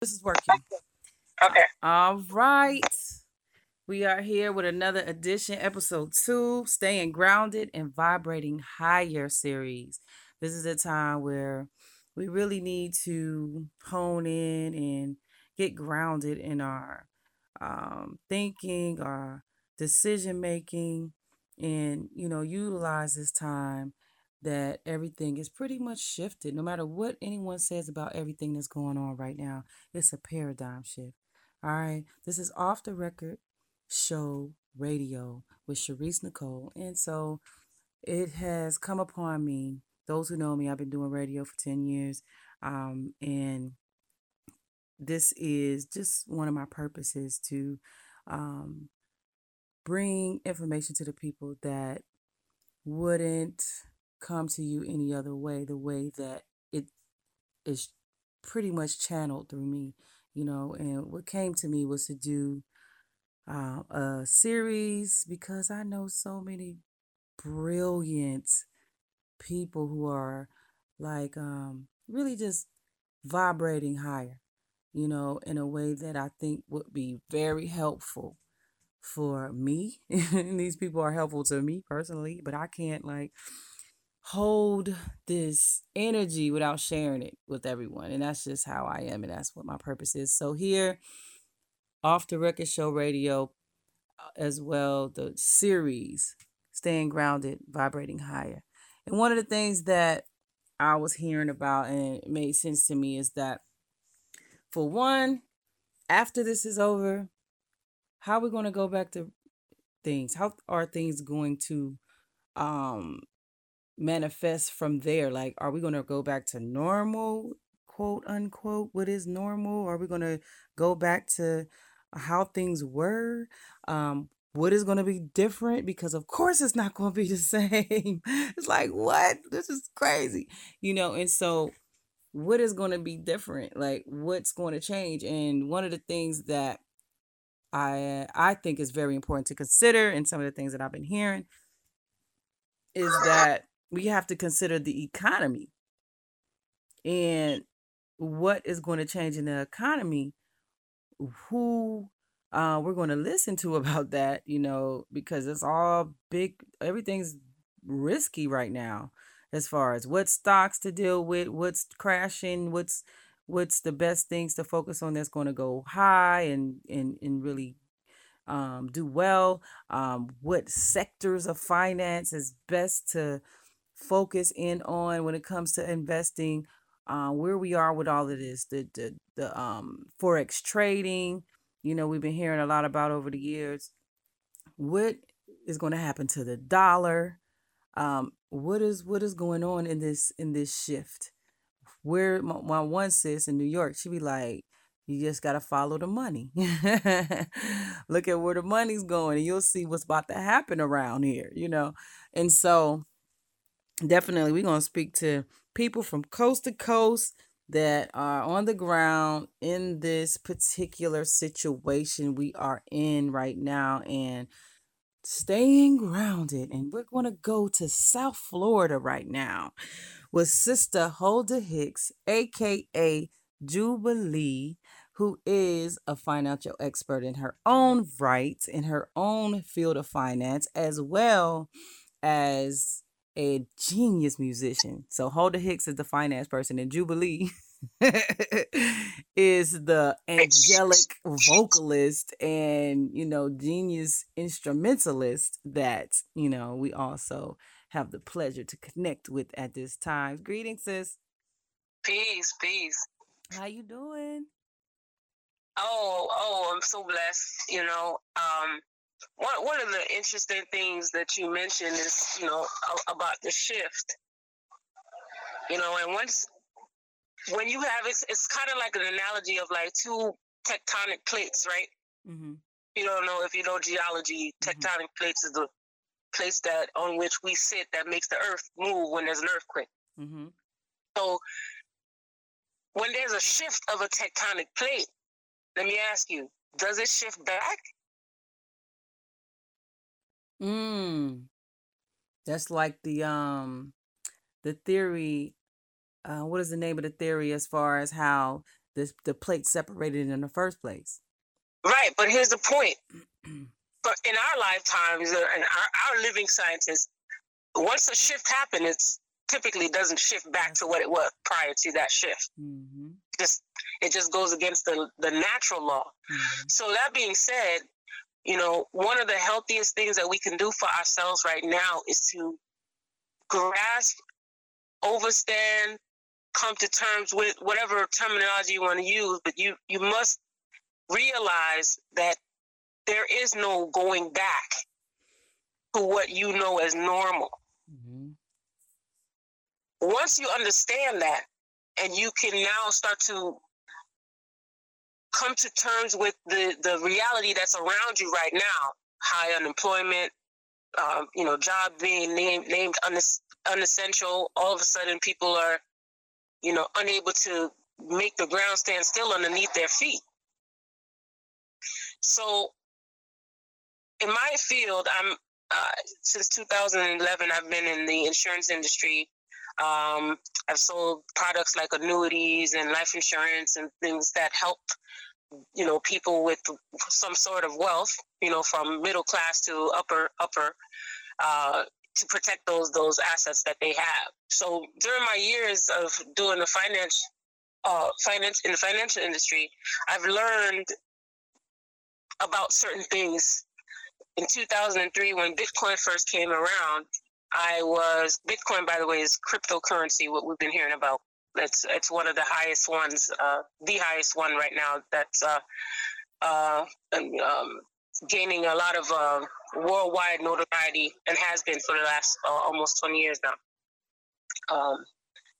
This is working. Okay. All right. We are here with another edition, episode two, Staying Grounded and Vibrating Higher series. This is a time where we really need to hone in and get grounded in our um, thinking, our decision making, and, you know, utilize this time that everything is pretty much shifted. No matter what anyone says about everything that's going on right now, it's a paradigm shift. All right. This is off the record show radio with Sharice Nicole. And so it has come upon me. Those who know me, I've been doing radio for 10 years. Um, and this is just one of my purposes to um, bring information to the people that wouldn't come to you any other way, the way that it is pretty much channeled through me, you know. And what came to me was to do uh, a series because I know so many brilliant people who are like um, really just vibrating higher, you know, in a way that I think would be very helpful for me. and these people are helpful to me personally, but I can't like hold this energy without sharing it with everyone. And that's just how I am. And that's what my purpose is. So, here, off the record show radio, uh, as well, the series, Staying Grounded, Vibrating Higher. And one of the things that I was hearing about and it made sense to me is that, for one, after this is over, how are we going to go back to things? How are things going to um manifest from there? Like, are we going to go back to normal, quote unquote? What is normal? Are we going to go back to how things were? Um, what is going to be different? Because, of course, it's not going to be the same. it's like, what? This is crazy, you know? And so, what is going to be different? Like, what's going to change? And one of the things that I I think is very important to consider, and some of the things that I've been hearing, is that we have to consider the economy and what is going to change in the economy who uh, we're going to listen to about that you know because it's all big everything's risky right now as far as what stocks to deal with what's crashing what's what's the best things to focus on that's going to go high and and and really um, do well um, what sectors of finance is best to focus in on when it comes to investing, uh, where we are with all of this, the the the um forex trading. You know, we've been hearing a lot about over the years. What is going to happen to the dollar? Um, what is what is going on in this in this shift? Where my, my one sis in New York, she'd be like, you just got to follow the money. Look at where the money's going, and you'll see what's about to happen around here, you know. And so definitely we're going to speak to people from coast to coast that are on the ground in this particular situation we are in right now and staying grounded. And we're going to go to South Florida right now with Sister Huldah Hicks, aka Jubilee, who is a financial expert in her own right, in her own field of finance, as well as a genius musician. So Huldah Hicks is the finance person, and Jubilee is the angelic vocalist and you know genius instrumentalist that you know we also have the pleasure to connect with at this time. Greetings, sis. Peace, peace. How you doing? Oh, oh, I'm so blessed. You know, um, one one of the interesting things that you mentioned is you know about the shift you know and once when you have it's it's kind of like an analogy of like two tectonic plates right mm-hmm. you don't know if you know geology mm-hmm. tectonic mm-hmm. plates is the place that on which we sit that makes the earth move when there's an earthquake mm-hmm. so when there's a shift of a tectonic plate let me ask you does it shift back Mm. That's like the um the theory uh what is the name of the theory as far as how this the plate separated in the first place. Right, but here's the point. but in our lifetimes, uh, and our, our living scientists, once a shift happens, it's typically doesn't shift back to what it was prior to that shift. Mm-hmm. Just it just goes against the the natural law. Mm-hmm. So that being said, you know, one of the healthiest things that we can do for ourselves right now is to grasp, overstand, come to terms with whatever terminology you want to use, but you you must realize that there is no going back to what you know as normal. Mm-hmm. Once you understand that, and you can now start to come to terms with the, the reality that's around you right now high unemployment, um, you know, job being named, named unessential. All of a sudden, people are, you know, unable to make the ground stand still underneath their feet. So, in my field, I'm uh, since 2011. I've been in the insurance industry. Um, I've sold products like annuities and life insurance and things that help, you know, people with some sort of wealth, you know, from middle class to upper upper, uh, to protect those those assets that they have. So during my years of doing the finance, uh, finance in the financial industry, I've learned about certain things. In 2003, when Bitcoin first came around, I was Bitcoin. By the way, is cryptocurrency. What we've been hearing about. It's it's one of the highest ones, uh, the highest one right now. That's uh, uh, um, gaining a lot of uh, worldwide notoriety and has been for the last uh, almost 20 years now. Um,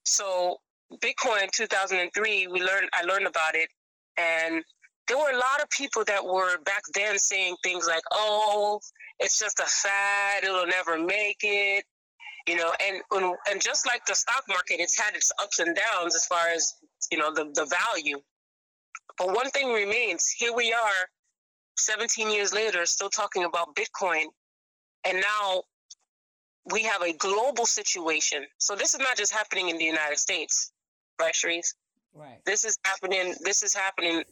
so Bitcoin 2003, we learned I learned about it, and there were a lot of people that were back then saying things like, "Oh, it's just a fad; it'll never make it," you know. And and just like the stock market, it's had its ups and downs as far as you know the the value. But one thing remains: here we are, 17 years later, still talking about Bitcoin, and now we have a global situation. So this is not just happening in the United States, right, Sharice? Right. This is happening. This is happening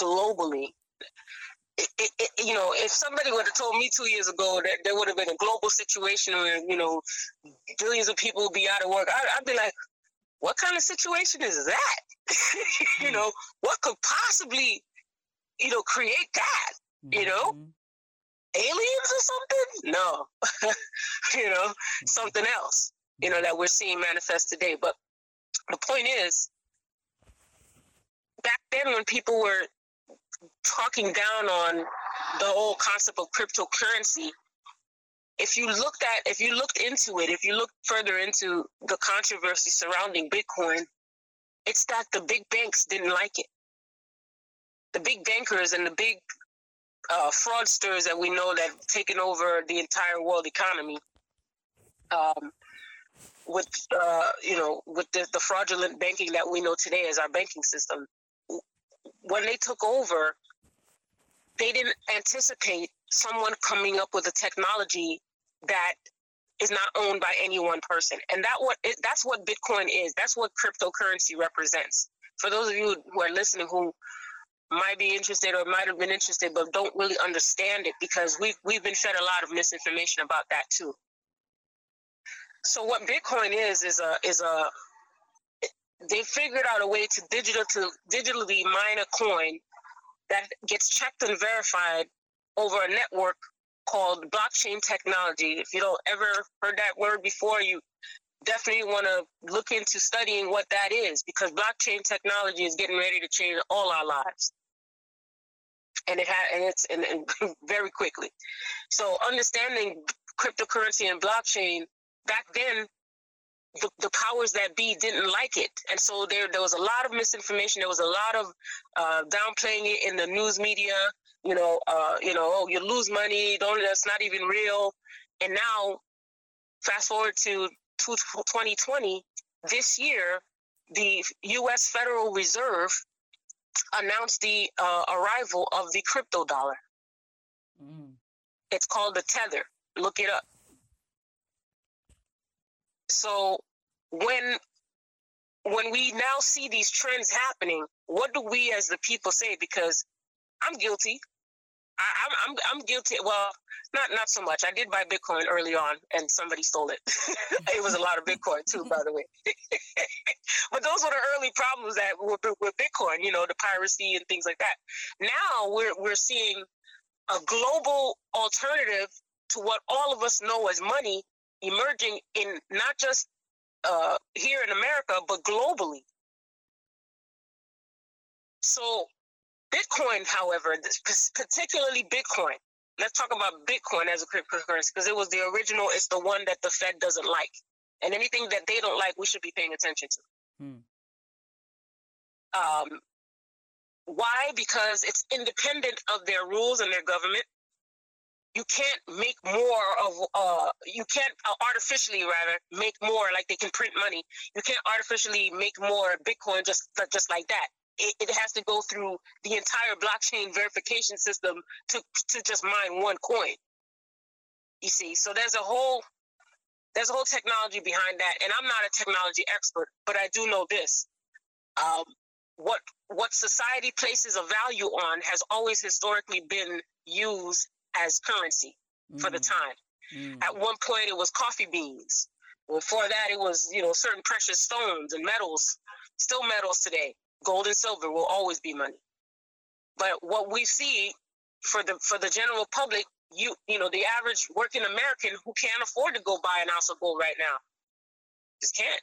globally. It, it, it, you know, if somebody would have told me two years ago that there would have been a global situation where you know billions of people would be out of work, I, I'd be like, "What kind of situation is that? you know, what could possibly, you know, create that? You know, mm-hmm. aliens or something? No, you know, mm-hmm. something else. You know that we're seeing manifest today. But the point is, back then when people were talking down on the whole concept of cryptocurrency if you looked at if you looked into it if you look further into the controversy surrounding bitcoin it's that the big banks didn't like it. The big bankers and the big uh, fraudsters that we know that have taken over the entire world economy um, with uh, you know with the, the fraudulent banking that we know today as our banking system when they took over, they didn't anticipate someone coming up with a technology that is not owned by any one person. And that what it, that's what Bitcoin is. That's what cryptocurrency represents. For those of you who are listening who might be interested or might have been interested but don't really understand it because we've we've been fed a lot of misinformation about that too. So what Bitcoin is is a is a they figured out a way to digital to digitally mine a coin that gets checked and verified over a network called blockchain technology. If you don't ever heard that word before, you definitely want to look into studying what that is because blockchain technology is getting ready to change all our lives. And it had, and it's and, and very quickly. So understanding cryptocurrency and blockchain back then the, the, powers that be didn't like it, and so there there was a lot of misinformation. There was a lot of uh, downplaying it in the news media. You know, uh, you know, oh, you lose money. Don't that's not even real. And now, fast forward to 2020, this year, the U.S. Federal Reserve announced the uh, arrival of the crypto dollar. Mm. It's called the Tether. Look it up. So when when we now see these trends happening, what do we as the people say? Because I'm guilty. I, am I'm, I'm guilty. Well, not not so much. I did buy Bitcoin early on, and somebody stole it. it was a lot of Bitcoin too, by the way. but those were the early problems that were with Bitcoin. You know, the piracy and things like that. Now we're we're seeing a global alternative to what all of us know as money emerging in not just uh, here in America, but globally. So Bitcoin, however, particularly Bitcoin, let's talk about Bitcoin as a cryptocurrency because it was the original. It's the one that the Fed doesn't like, and anything that they don't like, we should be paying attention to. Hmm. Um, why? Because it's independent of their rules and their government. You can't make more of. Uh, you can't uh, artificially rather make more like they can print money. You can't artificially make more Bitcoin just just like that it, it has to go through the entire blockchain verification system to to just mine one coin. You see, so there's a whole there's a whole technology behind that, and I'm not a technology expert, but I do know this: um, what what society places a value on has always historically been used as currency mm. for the mm. time. Mm. At one point, it was coffee beans. Before that, it was you know certain precious stones and metals, still metals today gold and silver will always be money. But what we see for the for the general public, you you know, the average working American who can't afford to go buy an ounce of gold right now, just can't.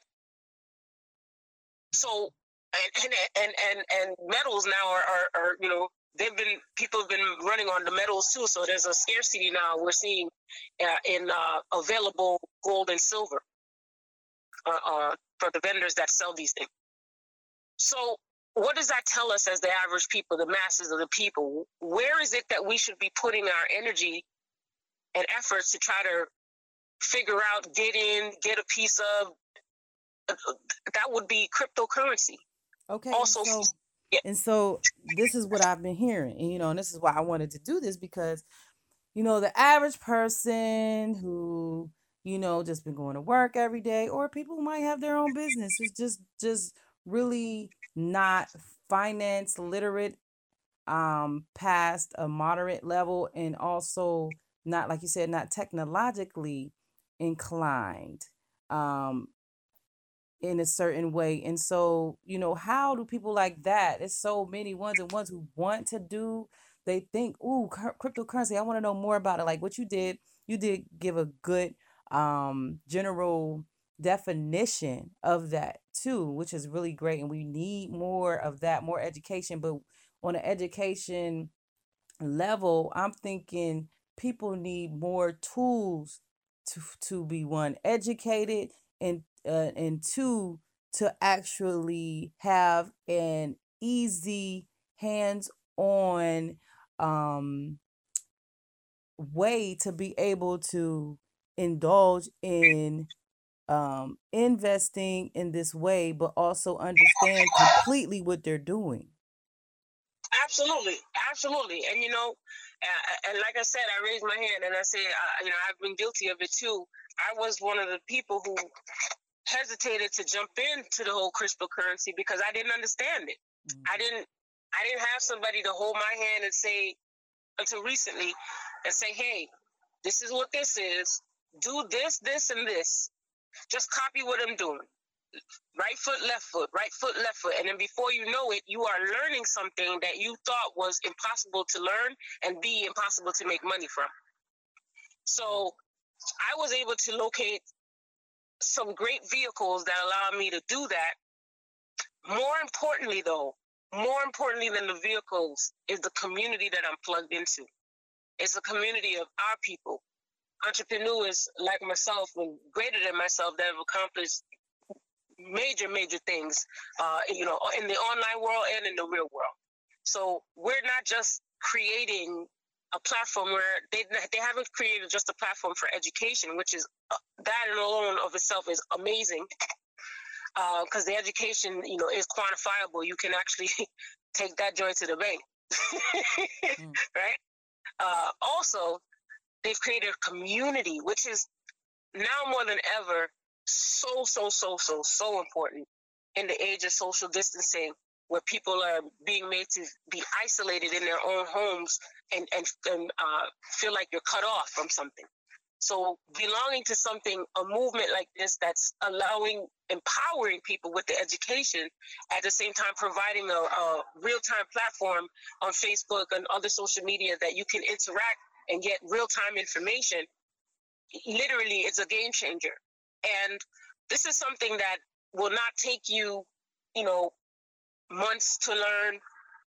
So and and and and, and metals now are, are, are you know they've been people have been running on the metals too. So there's a scarcity now. We're seeing uh, in uh, available gold and silver uh, uh for the vendors that sell these things. So what does that tell us as the average people, the masses of the people? Where is it that we should be putting our energy and efforts to try to figure out, get in, get a piece of? That would be cryptocurrency. Okay. Also, so. And so this is what I've been hearing, and you know, and this is why I wanted to do this because, you know, the average person who you know just been going to work every day, or people who might have their own business, is just just really not finance literate um past a moderate level and also not like you said not technologically inclined. Um in a certain way and so you know how do people like that it's so many ones and ones who want to do they think ooh cryptocurrency i want to know more about it like what you did you did give a good um general definition of that too, which is really great. And we need more of that, more education. But on an education level, I'm thinking people need more tools to to be one educated and uh, and two to actually have an easy hands on um way to be able to indulge in um, investing in this way, but also understand completely what they're doing. Absolutely, absolutely, and you know, uh, and like I said, I raised my hand and I said, uh, you know, I've been guilty of it too. I was one of the people who hesitated to jump into the whole cryptocurrency because I didn't understand it. Mm-hmm. I didn't, I didn't have somebody to hold my hand and say, until recently, and say, hey, this is what this is. Do this, this, and this just copy what I'm doing. Right foot, left foot, right foot, left foot. And then before you know it, you are learning something that you thought was impossible to learn and be impossible to make money from. So I was able to locate some great vehicles that allow me to do that. More importantly, though, more importantly than the vehicles is the community that I'm plugged into. It's a community of our people entrepreneurs like myself and greater than myself that have accomplished major, major things, uh, you know, in the online world and in the real world. So we're not just creating a platform where they they haven't created just a platform for education, which is uh, that in alone of itself is amazing. Because uh, the education, you know, is quantifiable. You can actually take that joint to the bank, mm. right? Uh, also, They've created a community, which is now more than ever so, so, so, so, so important in the age of social distancing where people are being made to be isolated in their own homes and and, and uh, feel like you're cut off from something. So belonging to something, a movement like this that's allowing, empowering people with the education, at the same time providing a, a real-time platform on Facebook and other social media that you can interact and get real-time information, literally it's a game changer. And this is something that will not take you, you know, months to learn,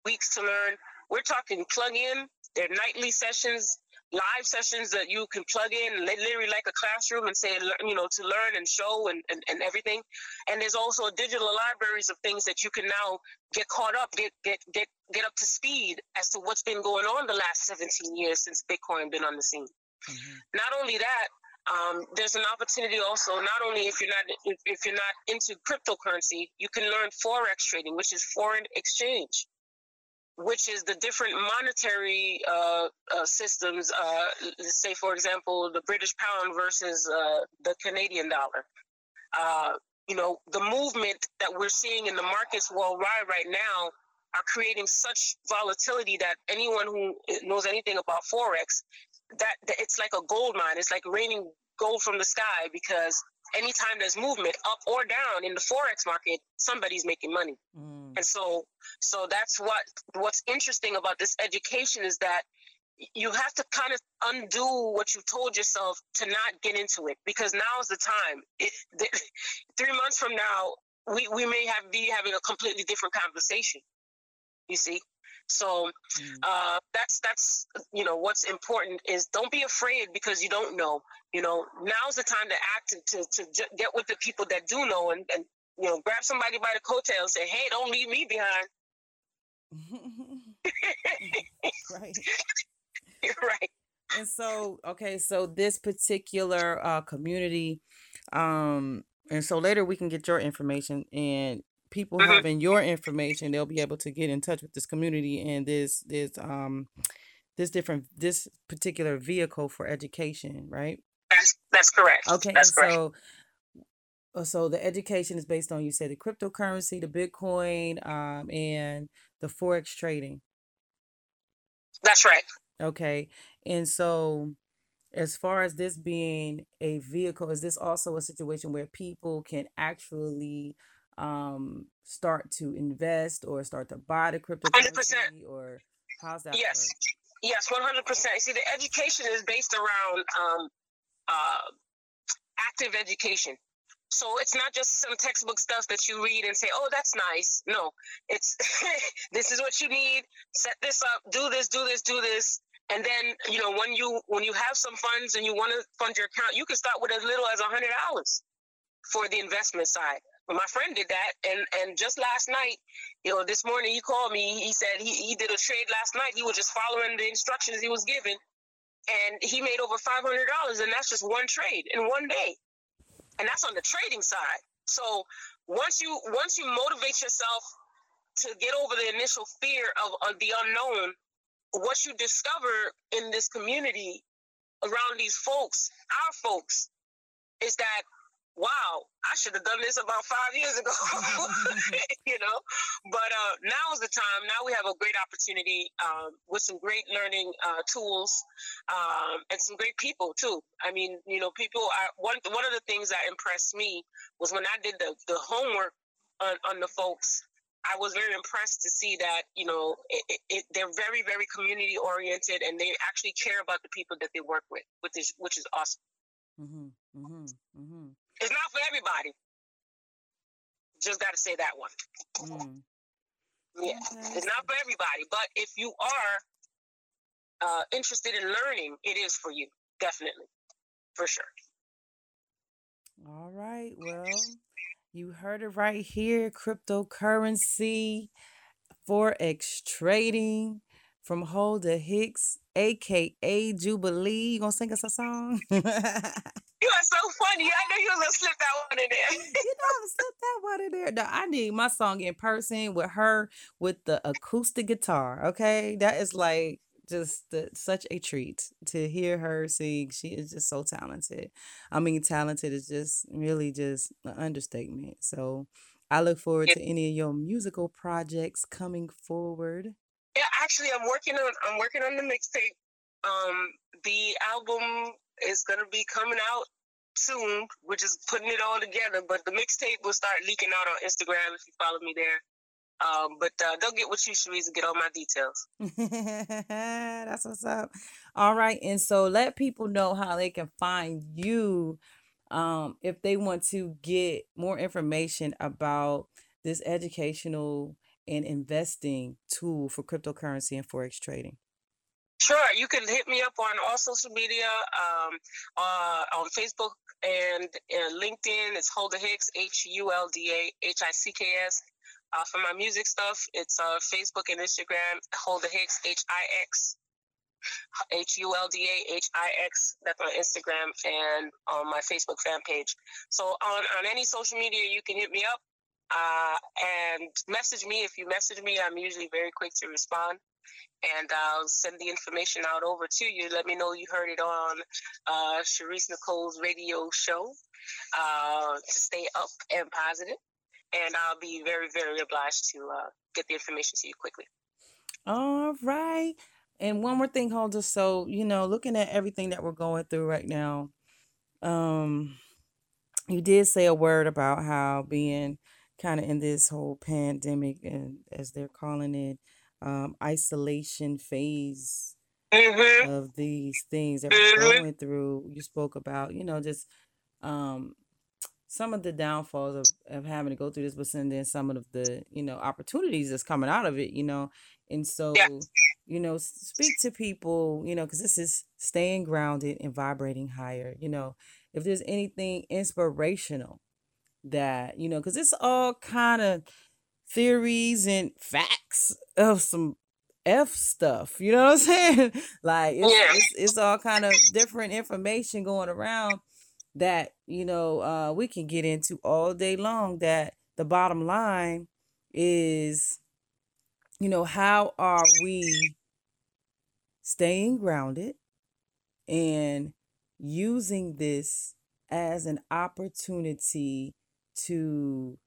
weeks to learn. We're talking plug in. They're nightly sessions, live sessions that you can plug in, literally like a classroom, and say, you know, to learn and show and, and, and everything. And there's also digital libraries of things that you can now get caught up, get get get get up to speed as to what's been going on the last 17 years since Bitcoin been on the scene. Mm-hmm. Not only that, um, there's an opportunity also not only if you're not if, if, you're not into cryptocurrency you can learn forex trading which is foreign exchange which is the different monetary uh, uh, systems uh, say for example the british pound versus uh, the canadian dollar. Uh, you know the movement that we're seeing in the markets worldwide right now are creating such volatility that anyone who knows anything about forex that, it's like a gold mine. It's like raining gold from the sky because anytime there's movement up or down in the forex market, somebody's making money. Mm. And so so that's what what's interesting about this education is that you have to kind of undo what you told yourself to not get into it because now is the time. It, the, three months from now, we, we may have be having a completely different conversation. You see, so mm. uh, that's that's you know what's important is don't be afraid because you don't know. You know now's the time to act to to, to get with the people that do know and, and you know grab somebody by the coattail and say, hey, don't leave me behind. right. right. And so okay, so this particular uh, community, um, and so later we can get your information and people mm-hmm. having your information, they'll be able to get in touch with this community and this this um this different this particular vehicle for education, right? That's that's correct. Okay, that's correct. so uh, so the education is based on you said the cryptocurrency, the Bitcoin, um, and the forex trading. That's right. Okay, and so as far as this being a vehicle, is this also a situation where people can actually um start to invest or start to buy the cryptocurrency 100%. or how's that yes. work? yes 100% see the education is based around um uh active education. So it's not just some textbook stuff that you read and say oh that's nice. No it's this is what you need. Set this up. Do this do this do this. And then you know when you when you have some funds and you want to fund your account you can start with as little as a hundred dollars for the investment side my friend did that, and and just last night, you know, this morning he called me. He said he, he did a trade last night. He was just following the instructions he was given, and he made over five hundred dollars, and that's just one trade in one day, and that's on the trading side. So once you once you motivate yourself to get over the initial fear of, of the unknown, what you discover in this community around these folks, our folks, is that wow, I should have done this about five years ago, you know. But uh, now is the time. Now we have a great opportunity um, with some great learning uh, tools um, and some great people too. I mean, you know, people are one. One of the things that impressed me was when I did the the homework on, on the folks. I was very impressed to see that you know it, it, they're very very community oriented and they actually care about the people that they work with, which is which is awesome. Mm-hmm, mm-hmm. It's not for everybody. Just got to say that one. Mm. Yeah, okay. it's not for everybody. But if you are uh, interested in learning, it is for you. Definitely. For sure. All right. Well, you heard it right here cryptocurrency, forex trading from Huldah Hicks, aka Jubilee. You gonna sing us a song? You are so funny. I know you was gonna slip that one in there. you know, I'm slip that one in there. No, I need my song in person with her with the acoustic guitar. Okay, that is like just the, such a treat to hear her sing. She is just so talented. I mean, talented is just really just an understatement. So I look forward to any of your musical projects coming forward. Yeah, actually, I'm working on I'm working on the mixtape. Um, the album is gonna be coming out soon. We're just putting it all together, but the mixtape will start leaking out on Instagram if you follow me there. Um, but uh, they'll get with you, Sharice, and get all my details. That's what's up. All right, and so let people know how they can find you um, if they want to get more information about this educational and investing tool for cryptocurrency and forex trading. Sure, you can hit me up on all social media, um, uh, on Facebook and LinkedIn. It's Huldah Hicks, H U L D A H I C K S. Uh, for my music stuff, it's uh, Facebook and Instagram, Huldah Hix, H I X. H U L D A H I X. That's on Instagram and on my Facebook fan page. So on, on any social media, you can hit me up uh, and message me. If you message me, I'm usually very quick to respond. And I'll send the information out over to you. Let me know you heard it on uh, Nicole's radio show uh, to stay up and positive and I'll be very, very obliged to uh, get the information to you quickly. All right. And one more thing, Huldah. So, you know, looking at everything that we're going through right now, um, you did say a word about how being kind of in this whole pandemic and as they're calling it, um, isolation phase mm-hmm. of these things that we're mm-hmm. going through. You spoke about, you know, just um some of the downfalls of, of having to go through this, but then some of the, you know, opportunities that's coming out of it, you know. And so, yeah. you know, speak to people, you know, because this is staying grounded and vibrating higher, you know. If there's anything inspirational that, you know, because it's all kind of theories and facts of some F stuff. You know what I'm saying? like it's, yeah. it's, it's all kind of different information going around that you know uh, we can get into all day long that the bottom line is you know how are we staying grounded and using this as an opportunity to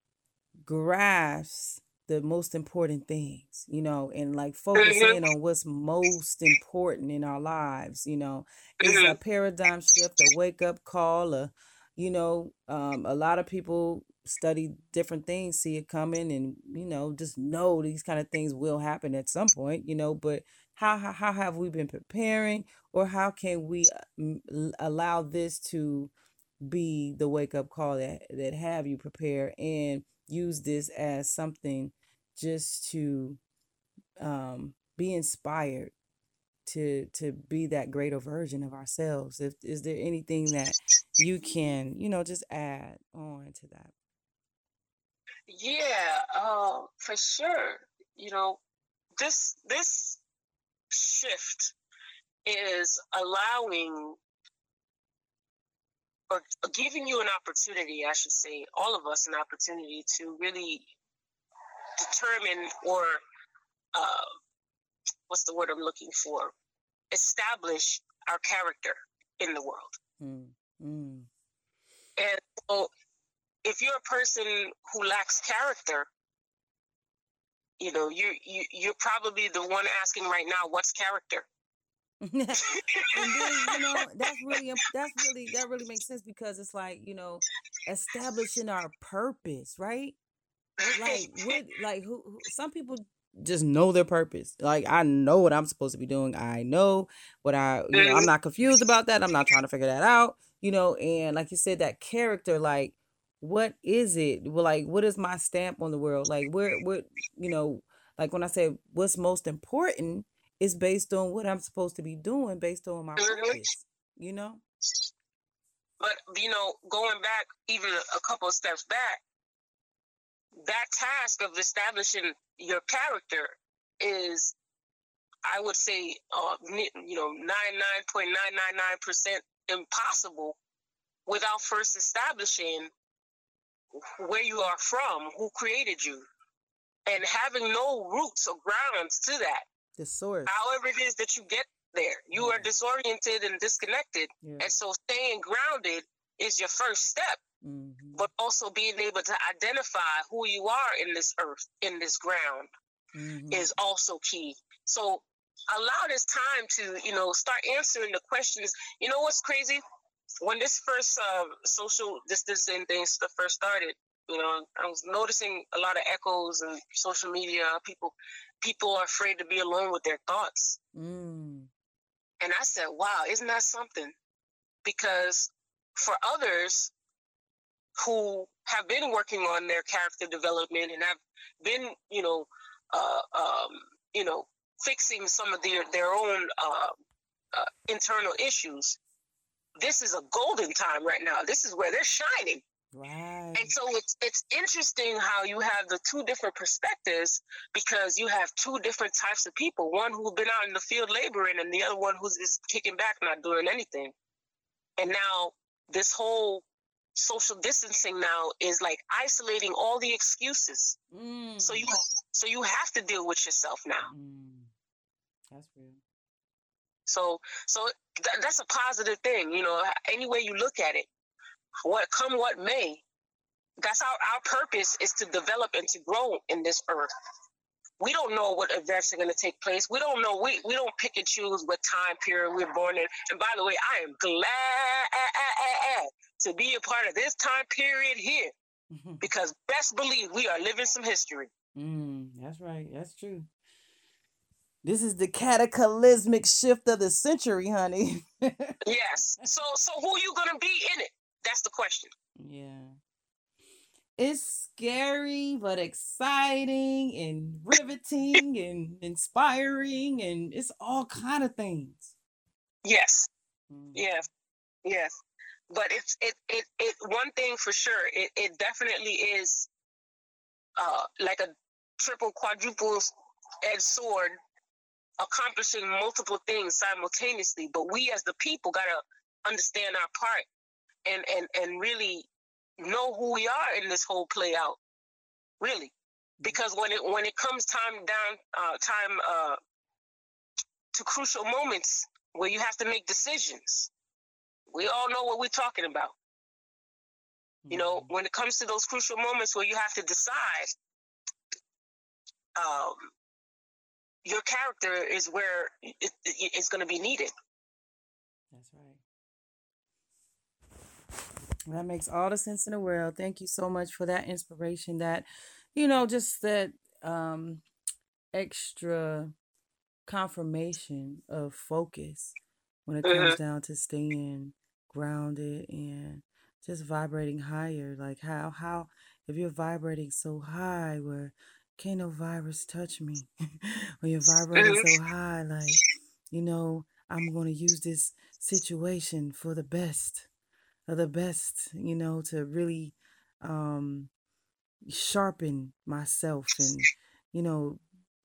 grasp the most important things, you know, and like focus mm-hmm. on what's most important in our lives, you know. It's mm-hmm. a paradigm shift, a wake up call, a you know, um, a lot of people study different things, see it coming, and you know, just know these kind of things will happen at some point, you know. But how how, how have we been preparing, or how can we uh, allow this to be the wake up call that that have you prepare and use this as something just to um, be inspired to to be that greater version of ourselves. If is there anything that you can you know just add on to that? Yeah uh, for sure you know this this shift is allowing or giving you an opportunity, I should say, all of us an opportunity to really determine or uh, what's the word I'm looking for? Establish our character in the world. Mm, mm. And so, if you're a person who lacks character, you know, you you you're probably the one asking right now, what's character? And then you know that's really that's really that really makes sense because it's like you know establishing our purpose right? Like what like who, who some people just know their purpose. Like i know what i'm supposed to be doing. I know what i you know i'm mm-hmm. not confused about that. I'm not trying to figure that out you know? And like you said that character like what is it? Well like what is my stamp on the world? Like where what you know like when i say what's most important it's based on what I'm supposed to be doing based on my mm-hmm. purpose, you know? But, you know, going back even a couple of steps back, that task of establishing your character is, I would say, uh, you know, 99.999% impossible without first establishing where you are from, who created you, and having no roots or grounds to that the source. However, it is that you get there, you yeah. are disoriented and disconnected. Yeah. And so, staying grounded is your first step. Mm-hmm. But also being able to identify who you are in this earth, in this ground, mm-hmm. is also key. So allow this time to, you know, start answering the questions. You know what's crazy? When this first uh, social distancing thing first started, you know, I was noticing a lot of echoes and social media. People, people are afraid to be alone with their thoughts. Mm. And I said, "Wow, isn't that something?" Because for others who have been working on their character development and have been, you know, uh, um, you know, fixing some of their their own uh, uh, internal issues. This is a golden time right now. This is where they're shining. Right. And so it's it's interesting how you have the two different perspectives because you have two different types of people. One who's been out in the field laboring and the other one who's just kicking back, not doing anything. And now this whole social distancing now is like isolating all the excuses. Mm. So you so you have to deal with yourself now. Mm. That's real. So so th- that's a positive thing, you know. Any way you look at it, what come what may, that's our our purpose is to develop and to grow in this earth. We don't know what events are going to take place. We don't know. We, we don't pick and choose what time period we're born in. And by the way, I am glad to be a part of this time period here mm-hmm. because best believe we are living some history. Mm, that's right. That's true. This is the cataclysmic shift of the century, honey. yes. So so who you gonna be in it? That's the question. Yeah. It's scary but exciting and riveting and inspiring and it's all kind of things. Yes. Mm. Yes. Yes but it's it it, it one thing for sure it, it definitely is uh like a triple quadruple edged sword accomplishing multiple things simultaneously but we as the people got to understand our part and and and really know who we are in this whole play out really because when it when it comes time down uh time uh to crucial moments where you have to make decisions we all know what we're talking about. You know, mm-hmm. when it comes to those crucial moments where you have to decide, um, your character is where it, it, it's going to be needed. That's right. That makes all the sense in the world. Thank you so much for that inspiration. That, you know, just that um, extra confirmation of focus when it comes mm-hmm. down to staying grounded and just vibrating higher. Like how how if you're vibrating so high where can't no virus touch me, when you're vibrating so high, like you know I'm going to use this situation for the best the best, you know, to really um sharpen myself and you know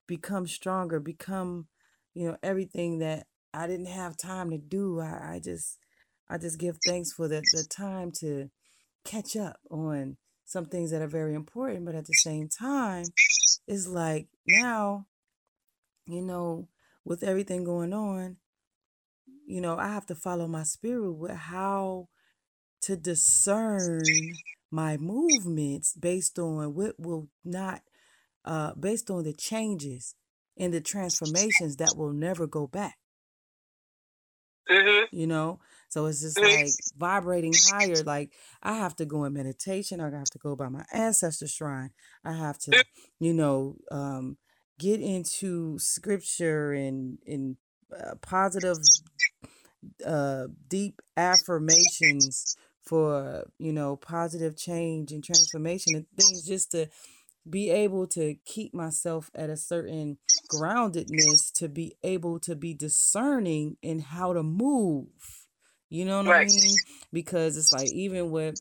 become stronger, become you know everything that I didn't have time to do. I, I just I just give thanks for the, the time to catch up on some things that are very important, but at the same time, it's like now, you know, with everything going on, you know, I have to follow my spirit with how to discern my movements based on what will not, uh, based on the changes and the transformations that will never go back. Mm-hmm. You know, so it's just like vibrating higher. Like I have to go in meditation. I have to go by my ancestor shrine. I have to, mm. you know, um, get into scripture and and uh, positive, uh, deep affirmations for you know positive change and transformation and things just to be able to keep myself at a certain groundedness to be able to be discerning in how to move. You know what right. I mean? Because it's like even with,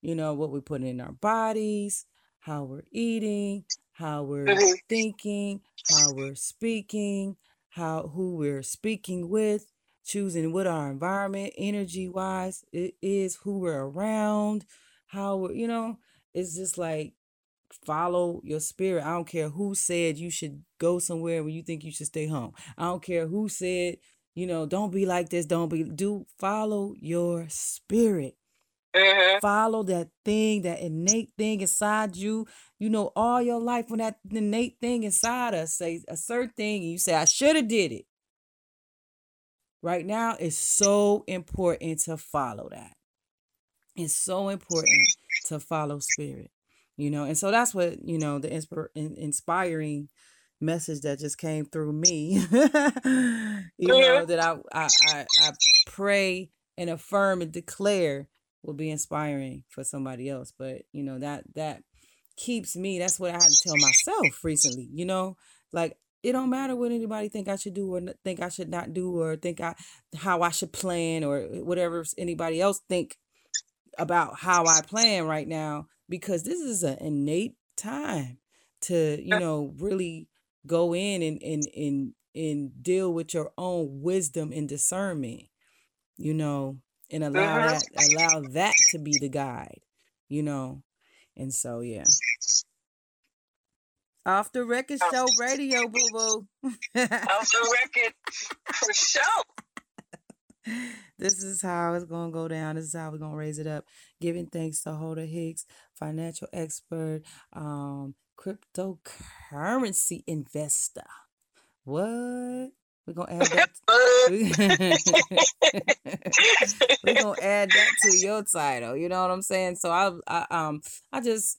you know, what we put in our bodies, how we're eating, how we're mm-hmm. thinking, how we're speaking, how who we're speaking with, choosing what our environment, energy wise, it is who we're around, how we're, you know, it's just like follow your spirit. I don't care who said you should go somewhere when you think you should stay home. I don't care who said, you know, don't be like this, don't be do follow your spirit. Mhm. Follow that thing, that innate thing inside you. You know, all your life when that innate thing inside us say a certain thing, and you say, I should have did it. Right now, it's so important to follow that. It's so important to follow spirit, you know. And so that's what, you know, the inspir- in- inspiring message that just came through me. you know, mm-hmm. that I, I I I pray and affirm and declare will be inspiring for somebody else. But you know, that that keeps me, that's what I had to tell myself recently, you know, like it don't matter what anybody think I should do or think I should not do or think I how I should plan or whatever anybody else think about how I plan right now because this is an innate time to you know really go in and and and and deal with your own wisdom and discernment you know and allow Mhm. that allow that to be the guide you know and so yeah off the record show radio boo boo Off the record, for sure. this is how it's gonna go down. This is how we're gonna raise it up. Giving thanks to Huldah Hicks, financial expert, um, cryptocurrency investor. What? We're gonna add that. We're gonna add that to your title. You know what I'm saying? So I, I um, I just,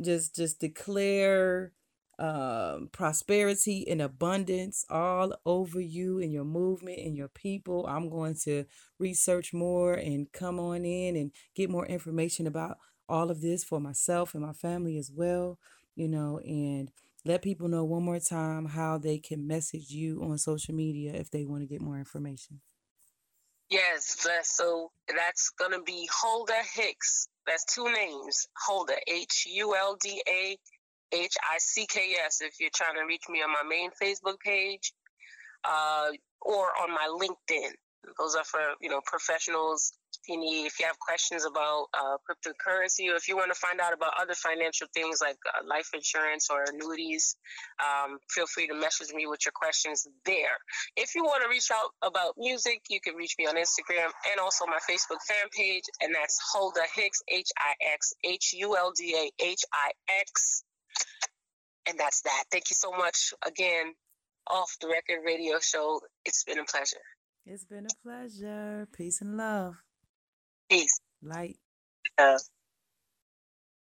just, just declare um, prosperity and abundance all over you and your movement and your people. I'm going to research more and come on in and get more information about all of this for myself and my family as well, you know, and let people know one more time how they can message you on social media if they want to get more information. Yes. So that's gonna be Huldah Hicks. That's two names. Huldah, H U L D A H I C K S. If you're trying to reach me on my main Facebook page, uh, or on my LinkedIn. Those are for you know professionals. If you need, if you have questions about uh, cryptocurrency, or if you want to find out about other financial things like uh, life insurance or annuities, um, feel free to message me with your questions there. If you want to reach out about music, you can reach me on Instagram and also my Facebook fan page, and that's Huldah Hix, H I X H U L D A H I X. And that's that. Thank you so much again. Off the record radio show. It's been a pleasure. It's been a pleasure. Peace and love. Peace. Light. Uh,